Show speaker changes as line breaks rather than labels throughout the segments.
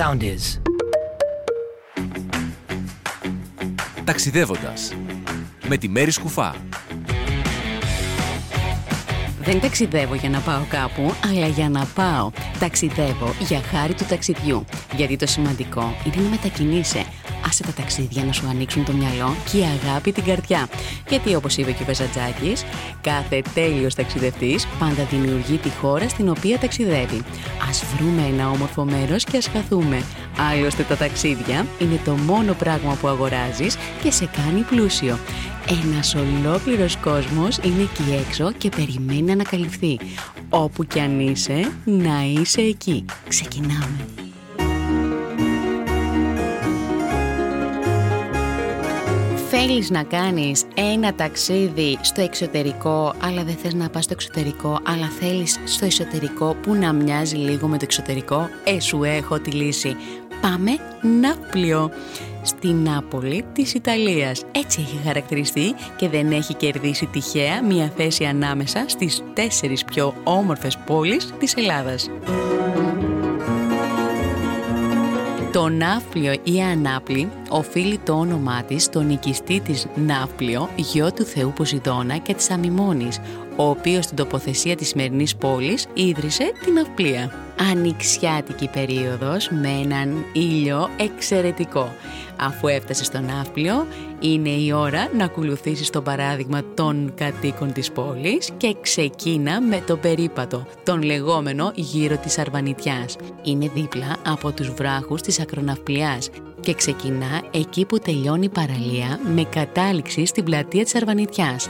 sound is.
Ταξιδεύοντας με τη Μέρη Σκουφά.
Δεν ταξιδεύω για να πάω κάπου, αλλά για να πάω. Ταξιδεύω για χάρη του ταξιδιού. Γιατί το σημαντικό είναι να μετακινείσαι. Άσε τα ταξίδια να σου ανοίξουν το μυαλό και η αγάπη την καρδιά. Γιατί όπως είπε και ο Βεζατζάκης, κάθε τέλειος ταξιδευτής πάντα δημιουργεί τη χώρα στην οποία ταξιδεύει. Ας βρούμε ένα όμορφο μέρος και ας χαθούμε. Άλλωστε τα ταξίδια είναι το μόνο πράγμα που αγοράζεις και σε κάνει πλούσιο. Ένας ολόκληρος κόσμος είναι εκεί έξω και περιμένει να ανακαλυφθεί. Όπου κι αν είσαι, να είσαι εκεί. Ξεκινάμε. Θέλεις να κάνεις ένα ταξίδι στο εξωτερικό, αλλά δεν θες να πας στο εξωτερικό, αλλά θέλεις στο εσωτερικό που να μοιάζει λίγο με το εξωτερικό, ε, σου έχω τη λύση. Πάμε Ναύπλιο στη Νάπολη της Ιταλίας. Έτσι έχει χαρακτηριστεί και δεν έχει κερδίσει τυχαία μια θέση ανάμεσα στις τέσσερις πιο όμορφες πόλεις της Ελλάδας. Το Ναύπλιο ή Ανάπλη οφείλει το όνομά της στον νικιστή της Ναύπλιο, γιο του θεού Ποσειδώνα και της Αμιμόνης, ο οποίος στην τοποθεσία της σημερινής πόλης ίδρυσε την Ναυπλία. Ανοιξιάτικη περίοδος με έναν ήλιο εξαιρετικό. Αφού έφτασες στο Ναύπλιο, είναι η ώρα να ακολουθήσεις το παράδειγμα των κατοίκων της πόλης και ξεκίνα με το περίπατο, τον λεγόμενο γύρο της Αρβανιτιάς. Είναι δίπλα από τους βράχους της Ακροναυπλιάς και ξεκινά εκεί που τελειώνει η παραλία με κατάληξη στην πλατεία της Αρβανιτιάς.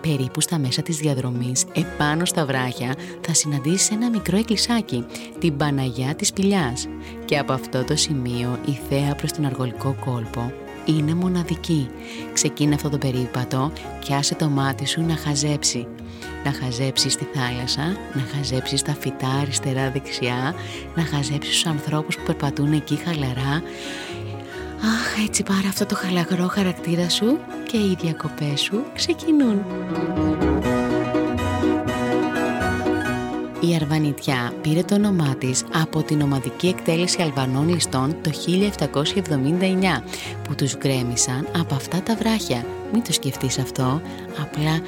Περίπου στα μέσα της διαδρομής, επάνω στα βράχια, θα συναντήσεις ένα μικρό εκκλησάκι, την Παναγιά της Πηλιάς. Και από αυτό το σημείο η θέα προς τον αργολικό κόλπο είναι μοναδική. Ξεκίνα αυτό το περίπατο και άσε το μάτι σου να χαζέψει. Να χαζέψεις τη θάλασσα, να χαζέψεις τα φυτά αριστερά-δεξιά, να χαζέψεις τους ανθρώπους που περπατούν εκεί χαλαρά Αχ, έτσι πάρα αυτό το χαλαγρό χαρακτήρα σου και οι διακοπές σου ξεκινούν. Η Αρβανιτιά πήρε το όνομά της από την ομαδική εκτέλεση Αλβανών ληστών το 1779 που τους γκρέμισαν από αυτά τα βράχια. Μην το σκεφτείς αυτό, απλά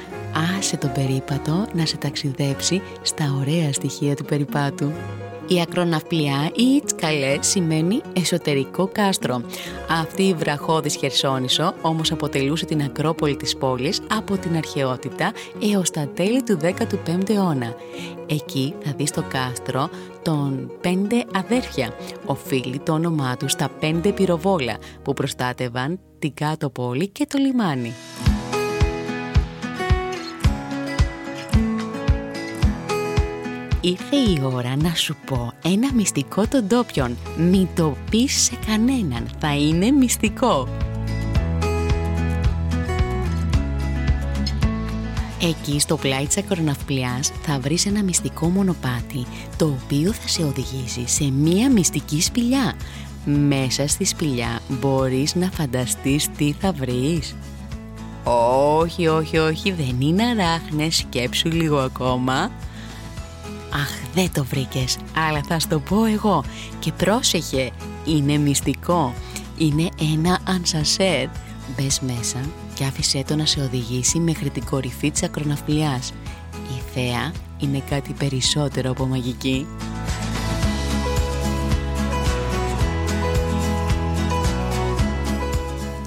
άσε τον περίπατο να σε ταξιδέψει στα ωραία στοιχεία του περιπάτου. Η ακροναυπλιά ή Ιτσκαλέ σημαίνει εσωτερικό κάστρο. Αυτή η βραχώδης Χερσόνησο όμως αποτελούσε την ακρόπολη της πόλης από την αρχαιότητα έως τα τέλη του 15ου αιώνα. Εκεί θα δεις το κάστρο των πέντε αδέρφια. Οφείλει το όνομά τους στα πέντε πυροβόλα που προστάτευαν την κάτω πόλη και το λιμάνι. Ήρθε η ώρα να σου πω ένα μυστικό των ντόπιων. Μην το πεις σε κανέναν, θα είναι μυστικό. Εκεί στο πλάι της ακροναυπλιάς θα βρεις ένα μυστικό μονοπάτι το οποίο θα σε οδηγήσει σε μία μυστική σπηλιά. Μέσα στη σπηλιά μπορείς να φανταστείς τι θα βρεις. Όχι, όχι, όχι, δεν είναι αράχνες, σκέψου λίγο ακόμα. Αχ, δεν το βρήκες, αλλά θα στο πω εγώ. Και πρόσεχε, είναι μυστικό. Είναι ένα ανσασέρ. Μπες μέσα και άφησέ το να σε οδηγήσει μέχρι την κορυφή της ακροναυπλιάς. Η θέα είναι κάτι περισσότερο από μαγική.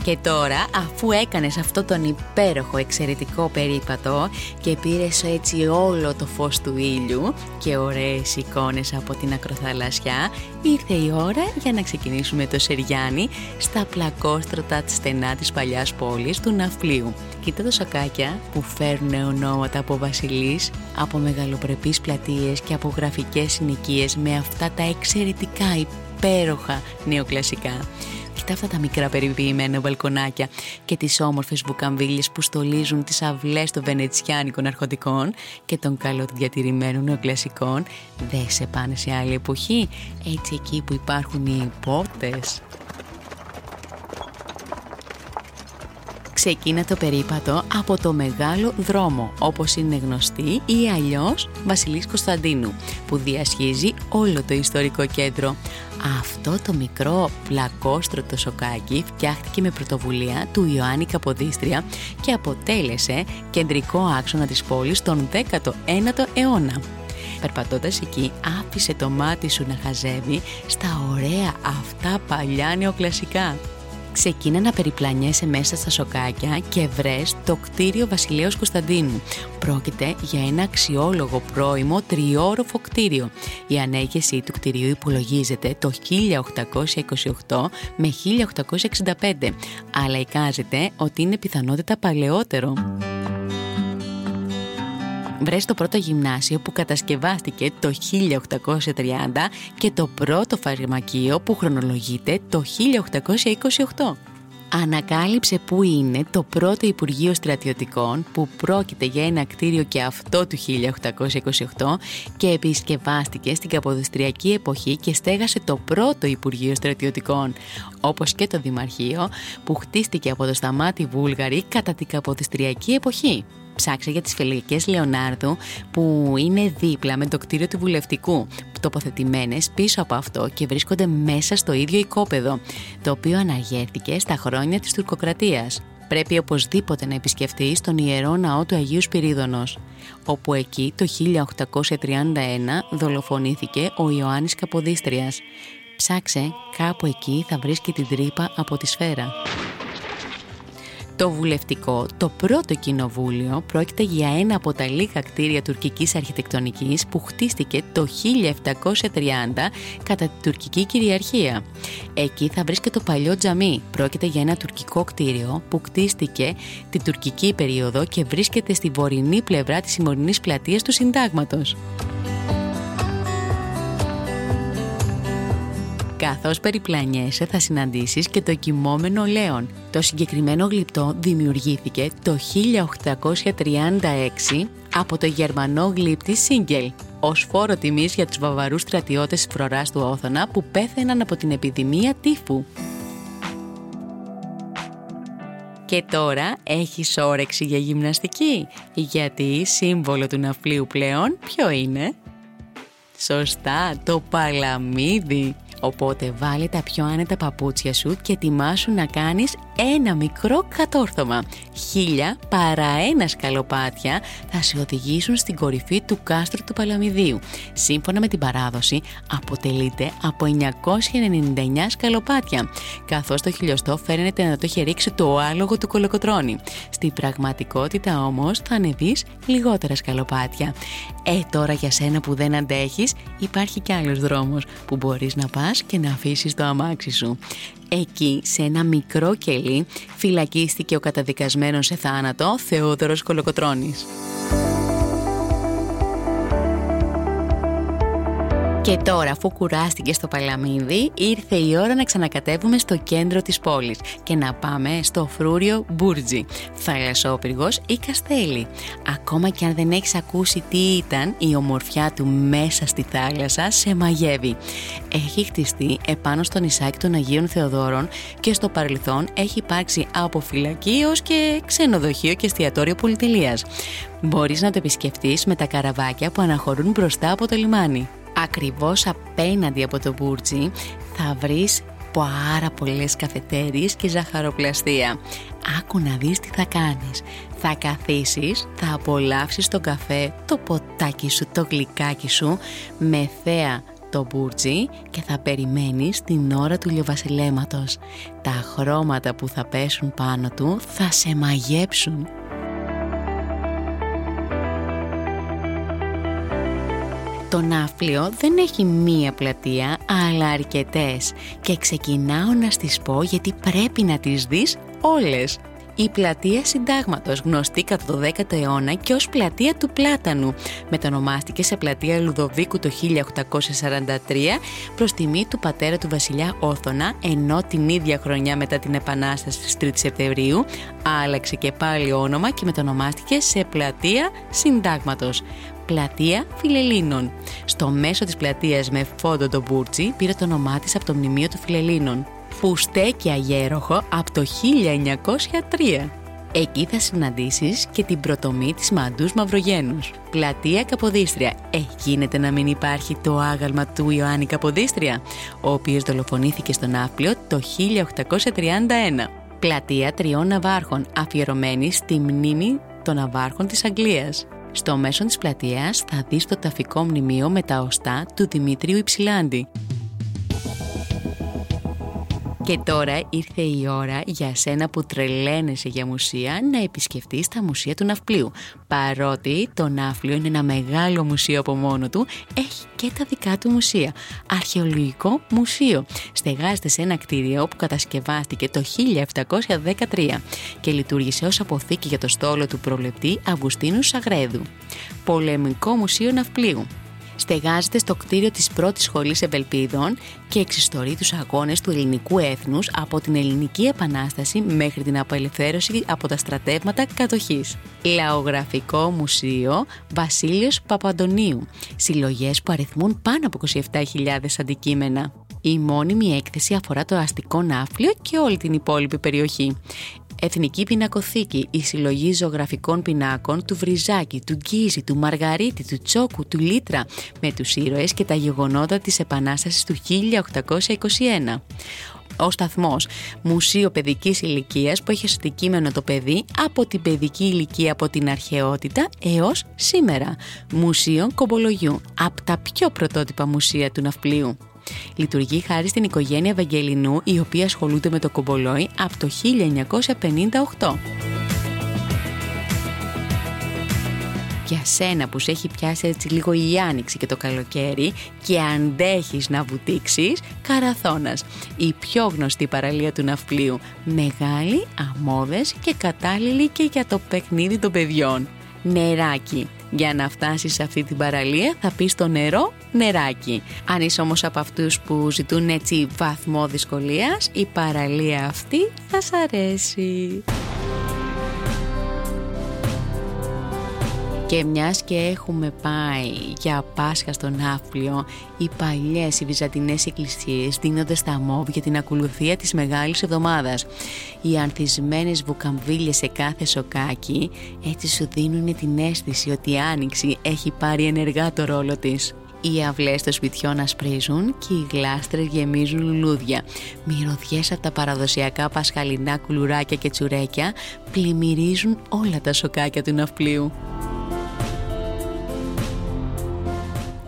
Και τώρα, αφού έκανες αυτό τον υπέροχο εξαιρετικό περίπατο και πήρες έτσι όλο το φως του ήλιου και ωραίες εικόνες από την ακροθαλασσιά, ήρθε η ώρα για να ξεκινήσουμε το Σεριάνι στα πλακόστρωτα στενά της παλιάς πόλης του Ναυπλίου. Κοίτα τα σακάκια που φέρνουν ονόματα από βασιλείς, από μεγαλοπρεπείς πλατείες και από γραφικές συνοικίες με αυτά τα εξαιρετικά υπέροχα νεοκλασικά. Κοίτα αυτά τα μικρά περιποιημένα μπαλκονάκια και τις όμορφες βουκαμβίλες που στολίζουν τις αυλές των βενετσιάνικων αρχοντικών και των καλοδιατηρημένων νεοκλασικών. Δεν σε πάνε σε άλλη εποχή, έτσι εκεί που υπάρχουν οι πόρτες. ξεκίνα το περίπατο από το μεγάλο δρόμο, όπως είναι γνωστή ή αλλιώς Βασιλής Κωνσταντίνου, που διασχίζει όλο το ιστορικό κέντρο. Αυτό το μικρό πλακόστρωτο σοκάκι φτιάχτηκε με πρωτοβουλία του Ιωάννη Καποδίστρια και αποτέλεσε κεντρικό άξονα της πόλης τον 19ο αιώνα. Περπατώντας εκεί άφησε το μάτι σου να χαζεύει στα ωραία αυτά παλιά νεοκλασικά. Ξεκίνα να περιπλανιέσαι μέσα στα σοκάκια και βρες το κτίριο Βασιλέως Κωνσταντίνου. Πρόκειται για ένα αξιόλογο πρώιμο τριόροφο κτίριο. Η ανέγεση του κτιρίου υπολογίζεται το 1828 με 1865, αλλά εικάζεται ότι είναι πιθανότητα παλαιότερο βρες το πρώτο γυμνάσιο που κατασκευάστηκε το 1830 και το πρώτο φαρμακείο που χρονολογείται το 1828. Ανακάλυψε που είναι το πρώτο Υπουργείο Στρατιωτικών που πρόκειται για ένα κτίριο και αυτό του 1828 και επισκευάστηκε στην Καποδιστριακή εποχή και στέγασε το πρώτο Υπουργείο Στρατιωτικών όπως και το Δημαρχείο που χτίστηκε από το Σταμάτη Βούλγαρη κατά την Καποδιστριακή εποχή ψάξε για τις φελικές Λεωνάρδου που είναι δίπλα με το κτίριο του Βουλευτικού τοποθετημένες πίσω από αυτό και βρίσκονται μέσα στο ίδιο οικόπεδο το οποίο αναγέρθηκε στα χρόνια της τουρκοκρατίας. Πρέπει οπωσδήποτε να επισκεφτείς τον Ιερό Ναό του Αγίου Σπυρίδωνος, όπου εκεί το 1831 δολοφονήθηκε ο Ιωάννης Καποδίστριας. Ψάξε, κάπου εκεί θα βρεις και την τρύπα από τη σφαίρα. Το βουλευτικό, το πρώτο κοινοβούλιο, πρόκειται για ένα από τα λίγα κτίρια τουρκικής αρχιτεκτονικής που χτίστηκε το 1730 κατά την τουρκική κυριαρχία. Εκεί θα βρει και το παλιό τζαμί. Πρόκειται για ένα τουρκικό κτίριο που κτίστηκε την τουρκική περίοδο και βρίσκεται στη βορεινή πλευρά της σημερινής πλατείας του Συντάγματος. Καθώς περιπλανιέσαι θα συναντήσεις και το κοιμόμενο Λέον. Το συγκεκριμένο γλυπτό δημιουργήθηκε το 1836 από το γερμανό γλύπτη Σίγκελ ως φόρο τιμής για τους βαβαρούς στρατιώτες της φροράς του Όθωνα που πέθαιναν από την επιδημία τύφου. Και τώρα έχεις όρεξη για γυμναστική, γιατί σύμβολο του ναυπλίου πλέον ποιο είναι; Σωστά, το παλαμίδι. Οπότε βάλε τα πιο άνετα παπούτσια σου και ετοιμάσου να κάνεις ένα μικρό κατόρθωμα. Χίλια παρά ένα σκαλοπάτια θα σε οδηγήσουν στην κορυφή του κάστρου του Παλαμιδίου. Σύμφωνα με την παράδοση αποτελείται από 999 σκαλοπάτια, καθώς το χιλιοστό φαίνεται να το έχει ρίξει το άλογο του κολοκοτρώνη. Στην πραγματικότητα όμως θα ανεβείς λιγότερα σκαλοπάτια. Ε, τώρα για σένα που δεν αντέχεις υπάρχει κι άλλος δρόμος που μπορείς να πας και να αφήσεις το αμάξι σου. Εκεί, σε ένα μικρό κελί, φυλακίστηκε ο καταδικασμένος σε θάνατο Θεόδωρος Κολοκοτρώνης. Και τώρα, αφού κουράστηκε στο Παλαμίδι, ήρθε η ώρα να ξανακατεύουμε στο κέντρο της πόλης και να πάμε στο φρούριο Μπούρτζι, θαλασσόπυργος ή καστέλι. Ακόμα και αν δεν έχεις ακούσει τι ήταν, η ομορφιά του μέσα στη θάλασσα σε μαγεύει. Έχει χτιστεί επάνω στο νησάκι των Αγίων Θεοδόρων και στο παρελθόν έχει υπάρξει από φυλακή και ξενοδοχείο και εστιατόριο πολυτελείας. Μπορείς να το επισκεφτείς με τα καραβάκια που αναχωρούν μπροστά από το λιμάνι ακριβώς απέναντι από το Μπούρτζι θα βρεις πάρα πολλές καφετέρειες και ζαχαροπλαστεία. Άκου να δεις τι θα κάνεις. Θα καθίσεις, θα απολαύσεις το καφέ, το ποτάκι σου, το γλυκάκι σου με θέα το μπούρτζι και θα περιμένεις την ώρα του λιοβασιλέματος. Τα χρώματα που θα πέσουν πάνω του θα σε μαγέψουν. Το Ναύπλιο δεν έχει μία πλατεία, αλλά αρκετές και ξεκινάω να στις πω γιατί πρέπει να τις δεις όλες. Η πλατεία Συντάγματος, γνωστή κατά το 10ο αιώνα και ως πλατεία του Πλάτανου, μετονομάστηκε σε πλατεία Λουδοβίκου το 1843 προς τιμή του πατέρα του βασιλιά Όθωνα, ενώ την ίδια χρονιά μετά την Επανάσταση της 3 Σεπτεμβρίου άλλαξε και πάλι όνομα και μετονομάστηκε σε πλατεία Συντάγματος πλατεία Φιλελίνων. Στο μέσο της πλατείας με φόντο το Μπούρτσι πήρε το όνομά της από το μνημείο των Φιλελίνων που στέκει αγέροχο από το 1903. Εκεί θα συναντήσεις και την πρωτομή της Μαντούς Μαυρογένους. Πλατεία Καποδίστρια. Ε, γίνεται να μην υπάρχει το άγαλμα του Ιωάννη Καποδίστρια, ο οποίος δολοφονήθηκε στον Ναύπλιο το 1831. Πλατεία τριών ναυάρχων, αφιερωμένη στη μνήμη των ναυάρχων της Αγγλίας. Στο μέσο της πλατείας θα δεις το ταφικό μνημείο με τα οστά του Δημήτριου Υψηλάντη. Και τώρα ήρθε η ώρα για σένα που τρελαίνεσαι για μουσεία να επισκεφτείς τα μουσεία του Ναυπλίου. Παρότι το Ναύπλιο είναι ένα μεγάλο μουσείο από μόνο του, έχει και τα δικά του μουσεία. Αρχαιολογικό μουσείο. Στεγάζεται σε ένα κτίριο που κατασκευάστηκε το 1713 και λειτουργήσε ως αποθήκη για το στόλο του προλεπτή Αυγουστίνου Σαγρέδου. Πολεμικό Μουσείο Ναυπλίου στεγάζεται στο κτίριο της πρώτης σχολής Ευελπίδων και εξιστορεί τους αγώνες του ελληνικού έθνους από την Ελληνική Επανάσταση μέχρι την απελευθέρωση από τα στρατεύματα κατοχής. Λαογραφικό Μουσείο Βασίλειος Παπαντονίου. Συλλογές που αριθμούν πάνω από 27.000 αντικείμενα. Η μόνιμη έκθεση αφορά το αστικό ναύπλιο και όλη την υπόλοιπη περιοχή. Εθνική Πινακοθήκη, η συλλογή ζωγραφικών πινάκων του Βριζάκη, του Γκίζη, του Μαργαρίτη, του Τσόκου, του Λίτρα, με τους ήρωες και τα γεγονότα της Επανάστασης του 1821 ο σταθμός Μουσείο Παιδικής Ηλικίας που έχει ως αντικείμενο το παιδί από την παιδική ηλικία από την αρχαιότητα έως σήμερα. Μουσείο Κομπολογιού, από τα πιο πρωτότυπα μουσεία του Ναυπλίου. Λειτουργεί χάρη στην οικογένεια Βαγγελινού η οποία ασχολούνται με το κομπολόι από το 1958. Για σένα που σε έχει πιάσει έτσι λίγο η άνοιξη και το καλοκαίρι και αντέχεις να βουτήξεις, Καραθώνας, η πιο γνωστή παραλία του ναυπλίου, μεγάλη, αμόδες και κατάλληλη και για το παιχνίδι των παιδιών. Νεράκι, για να φτάσεις σε αυτή την παραλία θα πεις το νερό νεράκι. Αν είσαι όμως από αυτούς που ζητούν έτσι βαθμό δυσκολίας, η παραλία αυτή θα σ' αρέσει. Και μιας και έχουμε πάει για Πάσχα στο Ναύπλιο, οι παλιές οι βυζαντινές εκκλησίες δίνονται στα μόβ για την ακολουθία της Μεγάλης Εβδομάδας. Οι ανθισμένες βουκαμβίλες σε κάθε σοκάκι έτσι σου δίνουν την αίσθηση ότι η Άνοιξη έχει πάρει ενεργά το ρόλο της. Οι αυλές των σπιτιών ασπρίζουν και οι γλάστρες γεμίζουν λουλούδια. Μυρωδιές από τα παραδοσιακά πασχαλινά κουλουράκια και τσουρέκια πλημμυρίζουν όλα τα σοκάκια του ναυπλίου.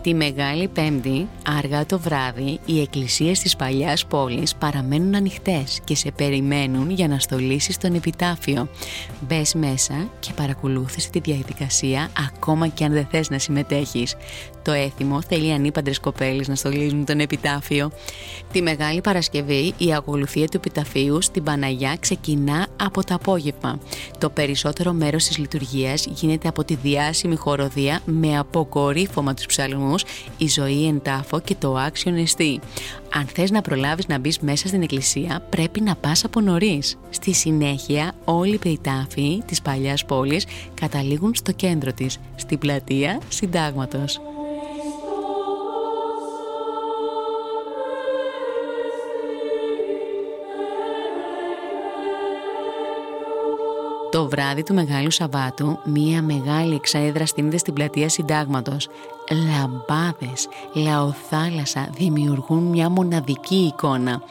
Τη Μεγάλη Πέμπτη, αργά το βράδυ, οι εκκλησίες της παλιάς πόλης παραμένουν ανοιχτές και σε περιμένουν για να στολίσεις τον επιτάφιο. Μπες μέσα και παρακολούθησε τη διαδικασία ακόμα και αν δεν θες να συμμετέχεις. Το έθιμο θέλει ανήπαντρες κοπέλες να στολίζουν τον επιτάφιο. Τη Μεγάλη Παρασκευή η ακολουθία του επιταφείου στην Παναγιά ξεκινά από το απόγευμα. Το περισσότερο μέρος της λειτουργίας γίνεται από τη διάσημη χοροδία με αποκορύφωμα τους ψαλμούς «Η ζωή εν τάφος» και το «Άξιον εστί». Αν θες να προλάβεις να μπεις μέσα στην εκκλησία πρέπει να πας από νωρίς. Στη συνέχεια όλοι οι πειτάφοι της παλιάς πόλης καταλήγουν στο κέντρο της, στην πλατεία Συντάγματος. Το βράδυ του Μεγάλου Σαββάτου, μία μεγάλη εξαέδρα στείνεται στην πλατεία Συντάγματος. Λαμπάδες, λαοθάλασσα δημιουργούν μια μοναδική εικόνα.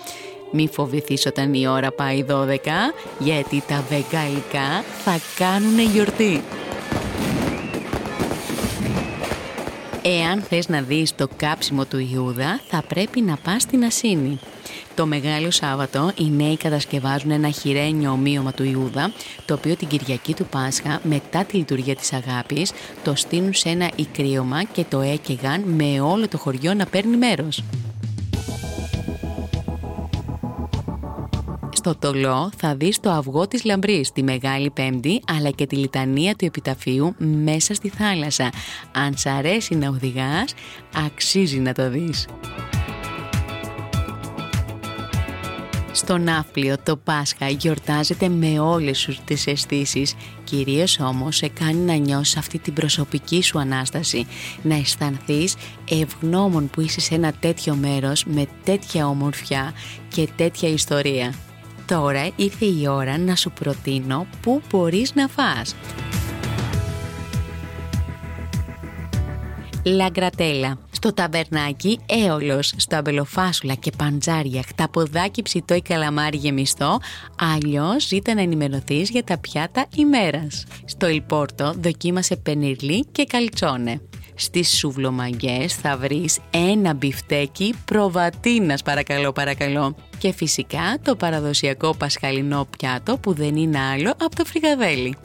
Μη φοβηθείς όταν η ώρα πάει 12, γιατί τα βεγγαλικά θα κάνουν γιορτή. Εάν θες να δεις το κάψιμο του Ιούδα, θα πρέπει να πας στην Ασίνη. Το Μεγάλο Σάββατο οι νέοι κατασκευάζουν ένα χειρένιο ομοίωμα του Ιούδα, το οποίο την Κυριακή του Πάσχα, μετά τη λειτουργία της αγάπης, το στείλουν σε ένα ικρίωμα και το έκαιγαν με όλο το χωριό να παίρνει μέρος. Στο Τολό θα δεις το αυγό της λαμπρής, τη Μεγάλη Πέμπτη, αλλά και τη λιτανία του επιταφείου μέσα στη θάλασσα. Αν σ' αρέσει να οδηγάς, αξίζει να το δεις. Στο Ναύπλιο το Πάσχα γιορτάζεται με όλες σου τις αισθήσεις. Κυρίως όμως σε κάνει να νιώσεις αυτή την προσωπική σου Ανάσταση. Να αισθανθείς ευγνώμων που είσαι σε ένα τέτοιο μέρος με τέτοια ομορφιά και τέτοια ιστορία. Τώρα ήρθε η ώρα να σου προτείνω πού μπορείς να φας. Λαγκρατέλα. Στο ταβερνάκι έολος, στο αμπελοφάσουλα και παντζάρια, χταποδάκι ψητό ή καλαμάρι γεμιστό, αλλιώς ζήτα να ενημερωθείς για τα πιάτα ημέρας. Στο Ελπόρτο δοκίμασε πενιρλί και καλτσόνε. Στις σουβλομαγκές θα βρεις ένα μπιφτέκι προβατίνας παρακαλώ παρακαλώ. Και φυσικά το παραδοσιακό πασχαλινό πιάτο που δεν είναι άλλο από το φρυγαδέλι.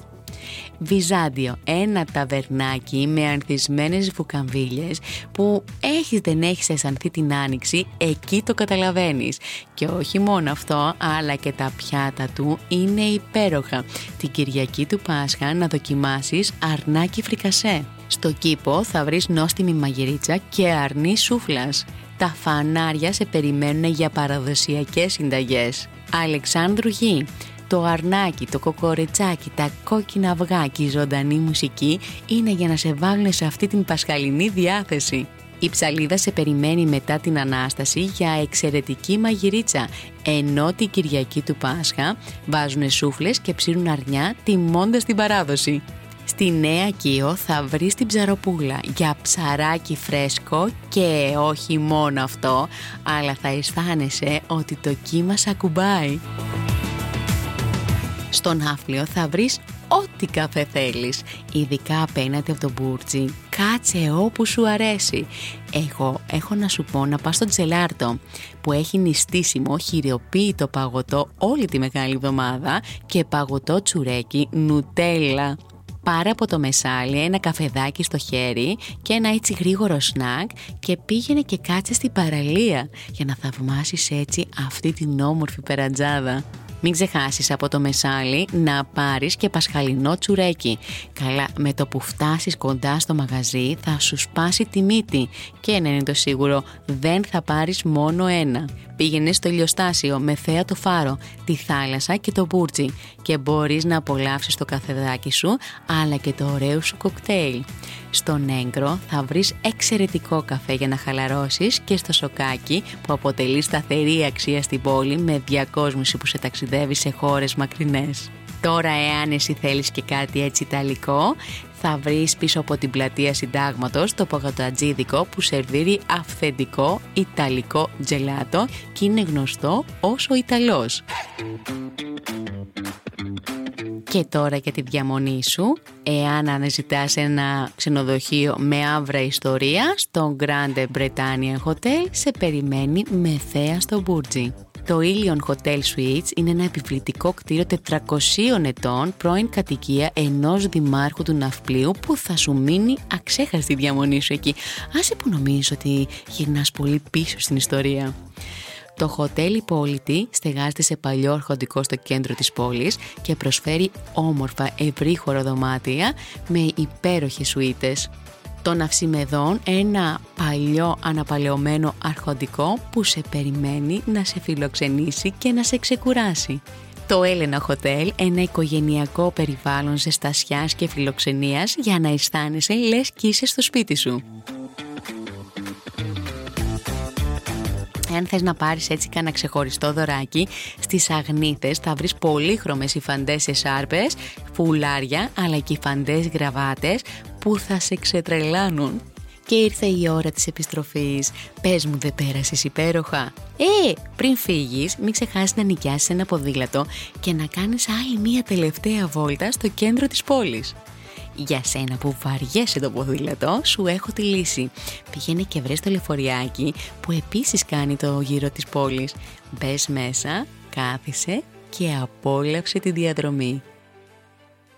Βυζάντιο, ένα ταβερνάκι με ανθισμένες βουκαμβίλες που έχεις δεν έχεις αισθανθεί την άνοιξη, εκεί το καταλαβαίνεις. Και όχι μόνο αυτό, αλλά και τα πιάτα του είναι υπέροχα. Την Κυριακή του Πάσχα να δοκιμάσεις αρνάκι φρικασέ. Στο κήπο θα βρεις νόστιμη μαγειρίτσα και αρνί σούφλας. Τα φανάρια σε περιμένουν για παραδοσιακές συνταγές. Αλεξάνδρου Γη, το αρνάκι, το κοκορετσάκι, τα κόκκινα αυγά και η ζωντανή μουσική είναι για να σε βάλουν σε αυτή την πασχαλινή διάθεση. Η ψαλίδα σε περιμένει μετά την Ανάσταση για εξαιρετική μαγειρίτσα, ενώ την Κυριακή του Πάσχα βάζουν σούφλες και ψήνουν αρνιά τιμώντας την παράδοση. Στη Νέα Κίο θα βρεις την ψαροπούλα για ψαράκι φρέσκο και όχι μόνο αυτό, αλλά θα αισθάνεσαι ότι το κύμα σ' ακουμπάει. Στον Άφλιο θα βρεις ό,τι καφέ θέλεις, ειδικά απέναντι από το Μπούρτζι. Κάτσε όπου σου αρέσει. Εγώ έχω να σου πω να πας στο Τζελάρτο, που έχει νηστίσιμο χειριοποίητο παγωτό όλη τη μεγάλη εβδομάδα και παγωτό τσουρέκι νουτέλα πάρε από το μεσάλι ένα καφεδάκι στο χέρι και ένα έτσι γρήγορο σνακ και πήγαινε και κάτσε στην παραλία για να θαυμάσεις έτσι αυτή την όμορφη περατζάδα. Μην ξεχάσεις από το μεσάλι να πάρεις και πασχαλινό τσουρέκι. Καλά, με το που φτάσεις κοντά στο μαγαζί θα σου σπάσει τη μύτη και να είναι το σίγουρο δεν θα πάρεις μόνο ένα. Πήγαινε στο ηλιοστάσιο με θέα το φάρο, τη θάλασσα και το μπούρτζι και μπορείς να απολαύσεις το καφεδάκι σου αλλά και το ωραίο σου κοκτέιλ. Στον Έγκρο θα βρεις εξαιρετικό καφέ για να χαλαρώσεις και στο σοκάκι που αποτελεί σταθερή αξία στην πόλη με διακόσμηση που σε ταξιδεύει σε χώρες μακρινές. Τώρα εάν εσύ θέλεις και κάτι έτσι ιταλικό θα βρεις πίσω από την πλατεία συντάγματος το παγωτατζίδικο που σερβίρει αυθεντικό ιταλικό τζελάτο και είναι γνωστό ως ο Ιταλός. Και τώρα για τη διαμονή σου, εάν αναζητάς ένα ξενοδοχείο με άβρα ιστορία, στο Grande Bretagne Hotel σε περιμένει με θέα στο Μπούρτζι. Το Ilion Hotel Suites είναι ένα επιβλητικό κτίριο 400 ετών πρώην κατοικία ενός δημάρχου του Ναυπλίου που θα σου μείνει αξέχαστη διαμονή σου εκεί. Άσε που νομίζεις ότι γυρνάς πολύ πίσω στην ιστορία. Το Hotel Υπόλοιτη στεγάζεται σε παλιό αρχοντικό στο κέντρο της πόλης και προσφέρει όμορφα ευρύ χωροδωμάτια με υπέροχες σουίτες. Το Ναυσιμεδόν, ένα παλιό αναπαλαιωμένο αρχοντικό που σε περιμένει να σε φιλοξενήσει και να σε ξεκουράσει. Το Έλενα Hotel, ένα οικογενειακό περιβάλλον ζεστασιάς και φιλοξενίας για να αισθάνεσαι λες και είσαι στο σπίτι σου. Αν θες να πάρεις έτσι κανένα ξεχωριστό δωράκι, στις αγνήθες θα βρεις πολύχρωμες υφαντές εσάρπες, φουλάρια, αλλά και υφαντές γραβάτες που θα σε ξετρελάνουν. Και ήρθε η ώρα της επιστροφής. Πες μου δεν πέρασες υπέροχα; Ε, πριν φύγεις μην ξεχάσεις να νοικιάσεις ένα ποδήλατο και να κάνεις άλλη μία τελευταία βόλτα στο κέντρο της πόλης. Για σένα που βαριέσαι το ποδήλατο, σου έχω τη λύση. Πήγαινε και βρες το λεωφοριάκι που επίσης κάνει το γύρο της πόλης. Μπες μέσα, κάθισε και απόλαυσε τη διαδρομή.